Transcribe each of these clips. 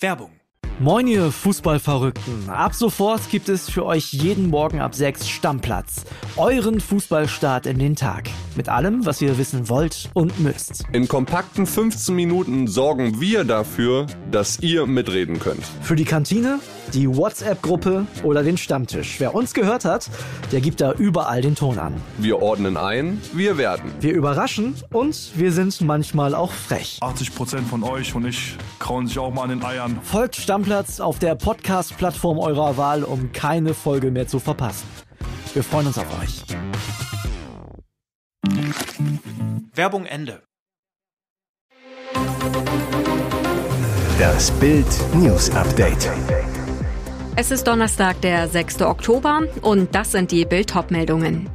Werbung Moin ihr Fußballverrückten. Ab sofort gibt es für euch jeden Morgen ab 6 Stammplatz. Euren Fußballstart in den Tag. Mit allem, was ihr wissen wollt und müsst. In kompakten 15 Minuten sorgen wir dafür, dass ihr mitreden könnt. Für die Kantine, die WhatsApp-Gruppe oder den Stammtisch. Wer uns gehört hat, der gibt da überall den Ton an. Wir ordnen ein, wir werden. Wir überraschen und wir sind manchmal auch frech. 80% von euch und ich krauen sich auch mal an den Eiern. Folgt Stammplatz Stammplatz auf der Podcast-Plattform eurer Wahl, um keine Folge mehr zu verpassen. Wir freuen uns auf euch. Werbung Ende. Das Bild News Update. Es ist Donnerstag, der 6. Oktober und das sind die Bild-Top-Meldungen.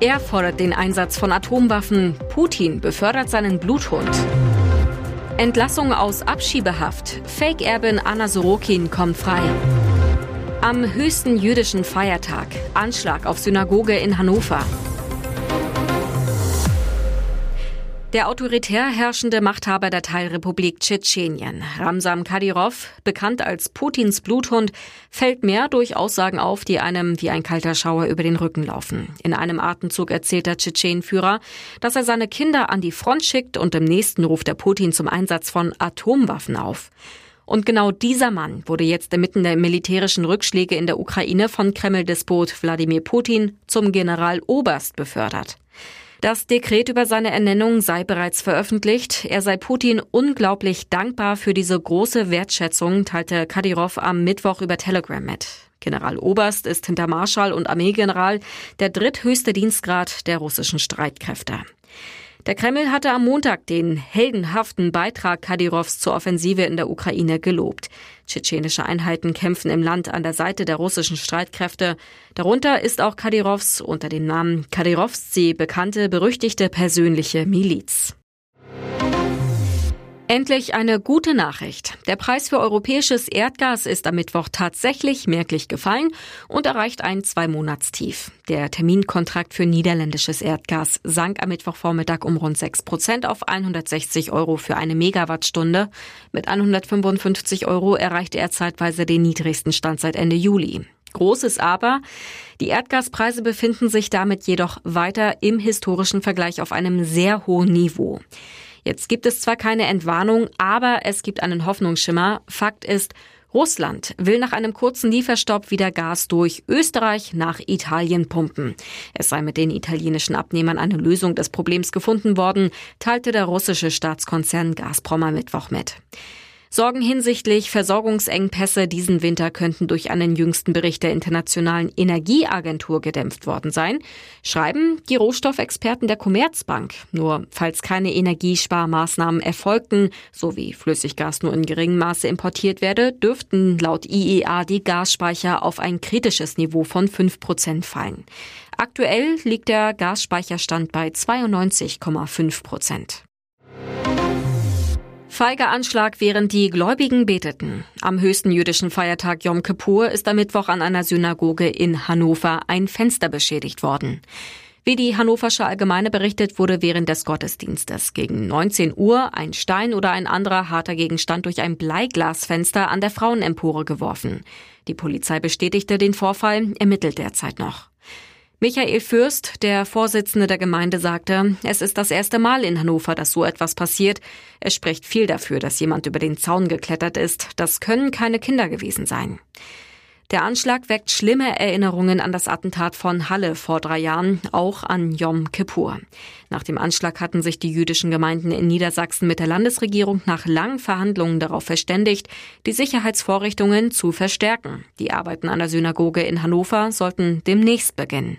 Er fordert den Einsatz von Atomwaffen. Putin befördert seinen Bluthund. Entlassung aus Abschiebehaft. Fake-Erbin Anna Sorokin kommt frei. Am höchsten jüdischen Feiertag. Anschlag auf Synagoge in Hannover. Der autoritär herrschende Machthaber der Teilrepublik Tschetschenien, Ramsam Kadyrov, bekannt als Putins Bluthund, fällt mehr durch Aussagen auf, die einem wie ein kalter Schauer über den Rücken laufen. In einem Atemzug erzählt der Tschetschenführer, dass er seine Kinder an die Front schickt und im nächsten ruft er Putin zum Einsatz von Atomwaffen auf. Und genau dieser Mann wurde jetzt inmitten der militärischen Rückschläge in der Ukraine von Kreml-Despot Wladimir Putin zum Generaloberst befördert. Das Dekret über seine Ernennung sei bereits veröffentlicht. Er sei Putin unglaublich dankbar für diese große Wertschätzung, teilte Kadyrov am Mittwoch über Telegram mit. Generaloberst ist hinter Marschall und Armeegeneral der dritthöchste Dienstgrad der russischen Streitkräfte. Der Kreml hatte am Montag den heldenhaften Beitrag Kadyrovs zur Offensive in der Ukraine gelobt. Tschetschenische Einheiten kämpfen im Land an der Seite der russischen Streitkräfte. Darunter ist auch Kadyrovs unter dem Namen Kadyrovsee bekannte berüchtigte persönliche Miliz. Endlich eine gute Nachricht. Der Preis für europäisches Erdgas ist am Mittwoch tatsächlich merklich gefallen und erreicht ein Zwei-Monatstief. Der Terminkontrakt für niederländisches Erdgas sank am Mittwochvormittag um rund 6 Prozent auf 160 Euro für eine Megawattstunde. Mit 155 Euro erreichte er zeitweise den niedrigsten Stand seit Ende Juli. Großes Aber, die Erdgaspreise befinden sich damit jedoch weiter im historischen Vergleich auf einem sehr hohen Niveau. Jetzt gibt es zwar keine Entwarnung, aber es gibt einen Hoffnungsschimmer. Fakt ist, Russland will nach einem kurzen Lieferstopp wieder Gas durch Österreich nach Italien pumpen. Es sei mit den italienischen Abnehmern eine Lösung des Problems gefunden worden, teilte der russische Staatskonzern Gazprom am Mittwoch mit. Sorgen hinsichtlich Versorgungsengpässe diesen Winter könnten durch einen jüngsten Bericht der Internationalen Energieagentur gedämpft worden sein, schreiben die Rohstoffexperten der Commerzbank. Nur falls keine Energiesparmaßnahmen erfolgten, so wie Flüssiggas nur in geringem Maße importiert werde, dürften laut IEA die Gasspeicher auf ein kritisches Niveau von 5 Prozent fallen. Aktuell liegt der Gasspeicherstand bei 92,5 Prozent. Feiger Anschlag, während die Gläubigen beteten. Am höchsten jüdischen Feiertag Yom Kippur ist am Mittwoch an einer Synagoge in Hannover ein Fenster beschädigt worden. Wie die Hannoversche Allgemeine berichtet, wurde während des Gottesdienstes gegen 19 Uhr ein Stein oder ein anderer harter Gegenstand durch ein Bleiglasfenster an der Frauenempore geworfen. Die Polizei bestätigte den Vorfall, ermittelt derzeit noch. Michael Fürst, der Vorsitzende der Gemeinde, sagte, es ist das erste Mal in Hannover, dass so etwas passiert. Es spricht viel dafür, dass jemand über den Zaun geklettert ist. Das können keine Kinder gewesen sein. Der Anschlag weckt schlimme Erinnerungen an das Attentat von Halle vor drei Jahren, auch an Yom Kippur. Nach dem Anschlag hatten sich die jüdischen Gemeinden in Niedersachsen mit der Landesregierung nach langen Verhandlungen darauf verständigt, die Sicherheitsvorrichtungen zu verstärken. Die Arbeiten an der Synagoge in Hannover sollten demnächst beginnen.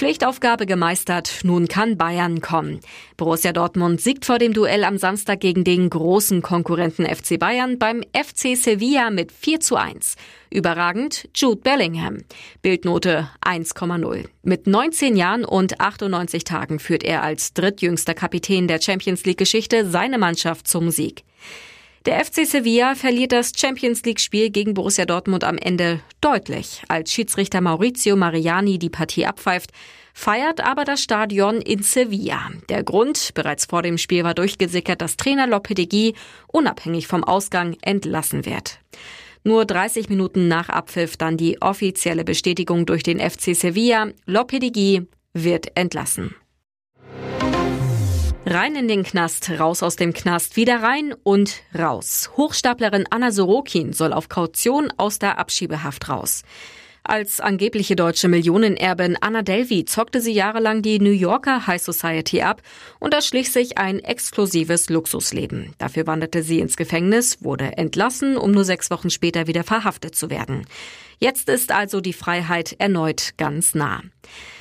Pflichtaufgabe gemeistert, nun kann Bayern kommen. Borussia Dortmund siegt vor dem Duell am Samstag gegen den großen Konkurrenten FC Bayern beim FC Sevilla mit 4 zu 1. Überragend Jude Bellingham. Bildnote 1,0. Mit 19 Jahren und 98 Tagen führt er als drittjüngster Kapitän der Champions League Geschichte seine Mannschaft zum Sieg. Der FC Sevilla verliert das Champions League-Spiel gegen Borussia Dortmund am Ende deutlich. Als Schiedsrichter Maurizio Mariani die Partie abpfeift, feiert aber das Stadion in Sevilla. Der Grund, bereits vor dem Spiel war durchgesickert, dass Trainer Lopetegui unabhängig vom Ausgang entlassen wird. Nur 30 Minuten nach Abpfiff dann die offizielle Bestätigung durch den FC Sevilla. Lopetegui wird entlassen. Rein in den Knast, raus aus dem Knast, wieder rein und raus. Hochstaplerin Anna Sorokin soll auf Kaution aus der Abschiebehaft raus. Als angebliche deutsche Millionenerbin Anna Delvey zockte sie jahrelang die New Yorker High Society ab und erschlich sich ein exklusives Luxusleben. Dafür wanderte sie ins Gefängnis, wurde entlassen, um nur sechs Wochen später wieder verhaftet zu werden. Jetzt ist also die Freiheit erneut ganz nah.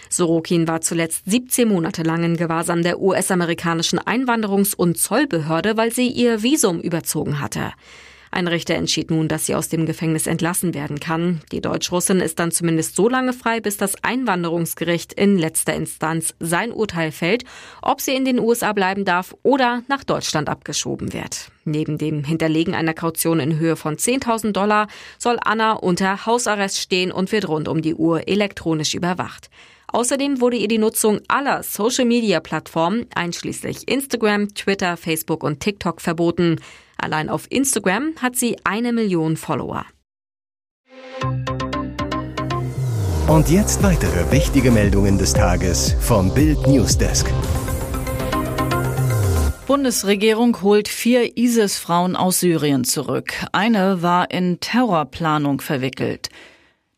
Sorokin war zuletzt 17 Monate lang in Gewahrsam der US-amerikanischen Einwanderungs- und Zollbehörde, weil sie ihr Visum überzogen hatte. Ein Richter entschied nun, dass sie aus dem Gefängnis entlassen werden kann. Die Deutschrussin ist dann zumindest so lange frei, bis das Einwanderungsgericht in letzter Instanz sein Urteil fällt, ob sie in den USA bleiben darf oder nach Deutschland abgeschoben wird. Neben dem Hinterlegen einer Kaution in Höhe von 10.000 Dollar soll Anna unter Hausarrest stehen und wird rund um die Uhr elektronisch überwacht. Außerdem wurde ihr die Nutzung aller Social-Media-Plattformen, einschließlich Instagram, Twitter, Facebook und TikTok, verboten. Allein auf Instagram hat sie eine Million Follower. Und jetzt weitere wichtige Meldungen des Tages vom Bild Newsdesk. Bundesregierung holt vier ISIS-Frauen aus Syrien zurück. Eine war in Terrorplanung verwickelt.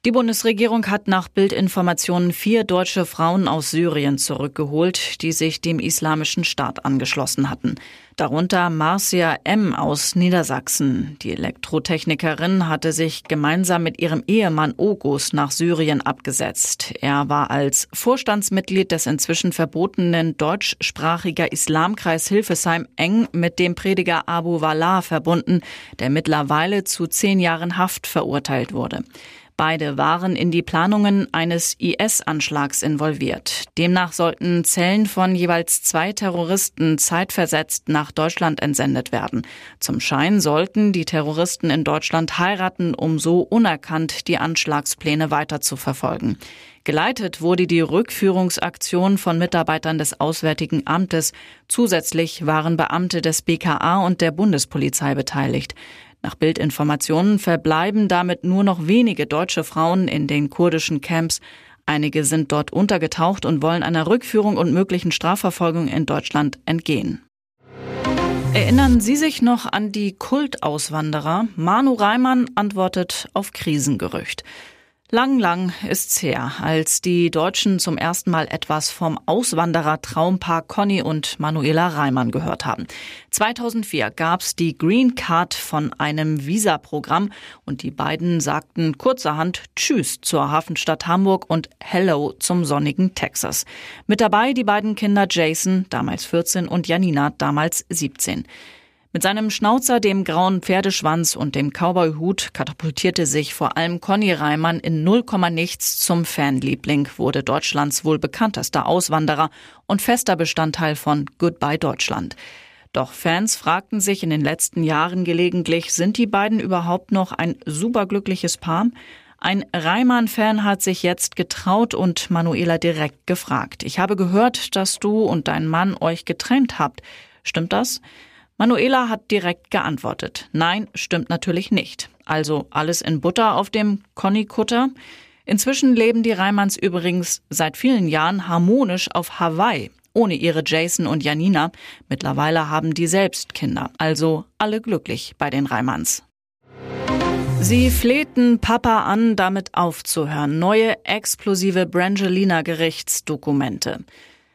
Die Bundesregierung hat nach Bildinformationen vier deutsche Frauen aus Syrien zurückgeholt, die sich dem Islamischen Staat angeschlossen hatten. Darunter Marcia M. aus Niedersachsen. Die Elektrotechnikerin hatte sich gemeinsam mit ihrem Ehemann Ogus nach Syrien abgesetzt. Er war als Vorstandsmitglied des inzwischen verbotenen deutschsprachiger Islamkreis Hilfesheim eng mit dem Prediger Abu Wallah verbunden, der mittlerweile zu zehn Jahren Haft verurteilt wurde. Beide waren in die Planungen eines IS-Anschlags involviert. Demnach sollten Zellen von jeweils zwei Terroristen zeitversetzt nach Deutschland entsendet werden. Zum Schein sollten die Terroristen in Deutschland heiraten, um so unerkannt die Anschlagspläne weiter zu verfolgen. Geleitet wurde die Rückführungsaktion von Mitarbeitern des Auswärtigen Amtes. Zusätzlich waren Beamte des BKA und der Bundespolizei beteiligt. Nach Bildinformationen verbleiben damit nur noch wenige deutsche Frauen in den kurdischen Camps. Einige sind dort untergetaucht und wollen einer Rückführung und möglichen Strafverfolgung in Deutschland entgehen. Erinnern Sie sich noch an die Kultauswanderer? Manu Reimann antwortet auf Krisengerücht. Lang, lang ist's her, als die Deutschen zum ersten Mal etwas vom Auswanderer-Traumpaar Conny und Manuela Reimann gehört haben. 2004 gab's die Green Card von einem Visa-Programm und die beiden sagten kurzerhand Tschüss zur Hafenstadt Hamburg und Hello zum sonnigen Texas. Mit dabei die beiden Kinder Jason, damals 14, und Janina, damals 17. Mit seinem Schnauzer, dem grauen Pferdeschwanz und dem Cowboyhut katapultierte sich vor allem Conny Reimann in 0, nichts zum Fanliebling, wurde Deutschlands wohl bekanntester Auswanderer und fester Bestandteil von Goodbye Deutschland. Doch Fans fragten sich in den letzten Jahren gelegentlich, sind die beiden überhaupt noch ein superglückliches Paar? Ein Reimann-Fan hat sich jetzt getraut und Manuela direkt gefragt. Ich habe gehört, dass du und dein Mann euch getrennt habt. Stimmt das? Manuela hat direkt geantwortet. Nein, stimmt natürlich nicht. Also alles in Butter auf dem Conny-Kutter. Inzwischen leben die Reimanns übrigens seit vielen Jahren harmonisch auf Hawaii, ohne ihre Jason und Janina. Mittlerweile haben die selbst Kinder, also alle glücklich bei den Reimanns. Sie flehten Papa an, damit aufzuhören. Neue explosive Brangelina-Gerichtsdokumente.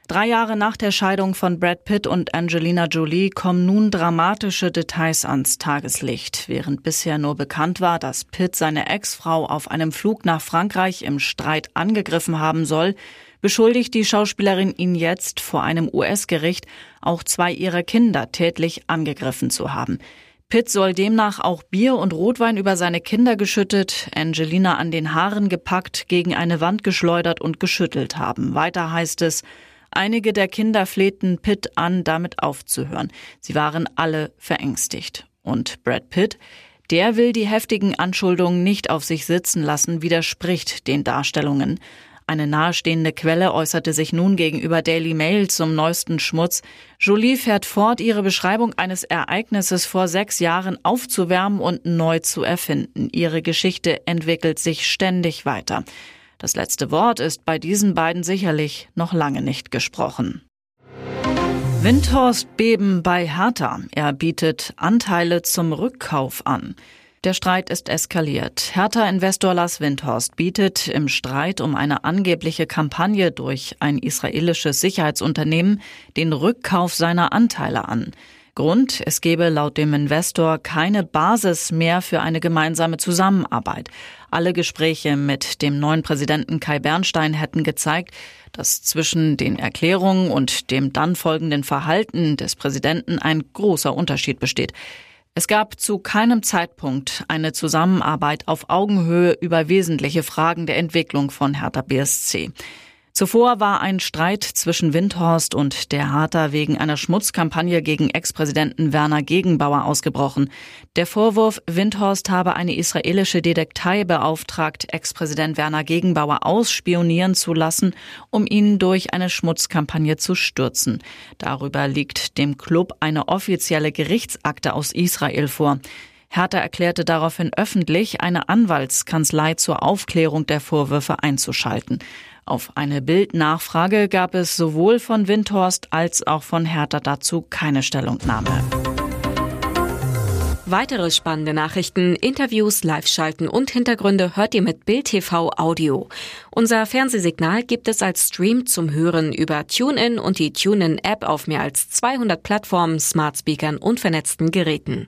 Drei Jahre nach der Scheidung von Brad Pitt und Angelina Jolie kommen nun dramatische Details ans Tageslicht. Während bisher nur bekannt war, dass Pitt seine Ex-Frau auf einem Flug nach Frankreich im Streit angegriffen haben soll, beschuldigt die Schauspielerin ihn jetzt vor einem US-Gericht, auch zwei ihrer Kinder tätlich angegriffen zu haben. Pitt soll demnach auch Bier und Rotwein über seine Kinder geschüttet, Angelina an den Haaren gepackt, gegen eine Wand geschleudert und geschüttelt haben. Weiter heißt es, Einige der Kinder flehten Pitt an, damit aufzuhören. Sie waren alle verängstigt. Und Brad Pitt, der will die heftigen Anschuldungen nicht auf sich sitzen lassen, widerspricht den Darstellungen. Eine nahestehende Quelle äußerte sich nun gegenüber Daily Mail zum neuesten Schmutz. Jolie fährt fort, ihre Beschreibung eines Ereignisses vor sechs Jahren aufzuwärmen und neu zu erfinden. Ihre Geschichte entwickelt sich ständig weiter. Das letzte Wort ist bei diesen beiden sicherlich noch lange nicht gesprochen. Windhorst Beben bei Hertha. Er bietet Anteile zum Rückkauf an. Der Streit ist eskaliert. Hertha-Investor Lars Windhorst bietet im Streit um eine angebliche Kampagne durch ein israelisches Sicherheitsunternehmen den Rückkauf seiner Anteile an. Grund, es gebe laut dem Investor keine Basis mehr für eine gemeinsame Zusammenarbeit. Alle Gespräche mit dem neuen Präsidenten Kai Bernstein hätten gezeigt, dass zwischen den Erklärungen und dem dann folgenden Verhalten des Präsidenten ein großer Unterschied besteht. Es gab zu keinem Zeitpunkt eine Zusammenarbeit auf Augenhöhe über wesentliche Fragen der Entwicklung von Hertha BSC. Zuvor war ein Streit zwischen Windhorst und der Harter wegen einer Schmutzkampagne gegen Ex-Präsidenten Werner Gegenbauer ausgebrochen. Der Vorwurf, Windhorst habe eine israelische Detektei beauftragt, Ex-Präsident Werner Gegenbauer ausspionieren zu lassen, um ihn durch eine Schmutzkampagne zu stürzen. Darüber liegt dem Club eine offizielle Gerichtsakte aus Israel vor. Hertha erklärte daraufhin öffentlich, eine Anwaltskanzlei zur Aufklärung der Vorwürfe einzuschalten. Auf eine Bildnachfrage gab es sowohl von Windhorst als auch von Hertha dazu keine Stellungnahme. Weitere spannende Nachrichten, Interviews, Live-Schalten und Hintergründe hört ihr mit Bild TV Audio. Unser Fernsehsignal gibt es als Stream zum Hören über TuneIn und die TuneIn-App auf mehr als 200 Plattformen, Smart Speakern und vernetzten Geräten.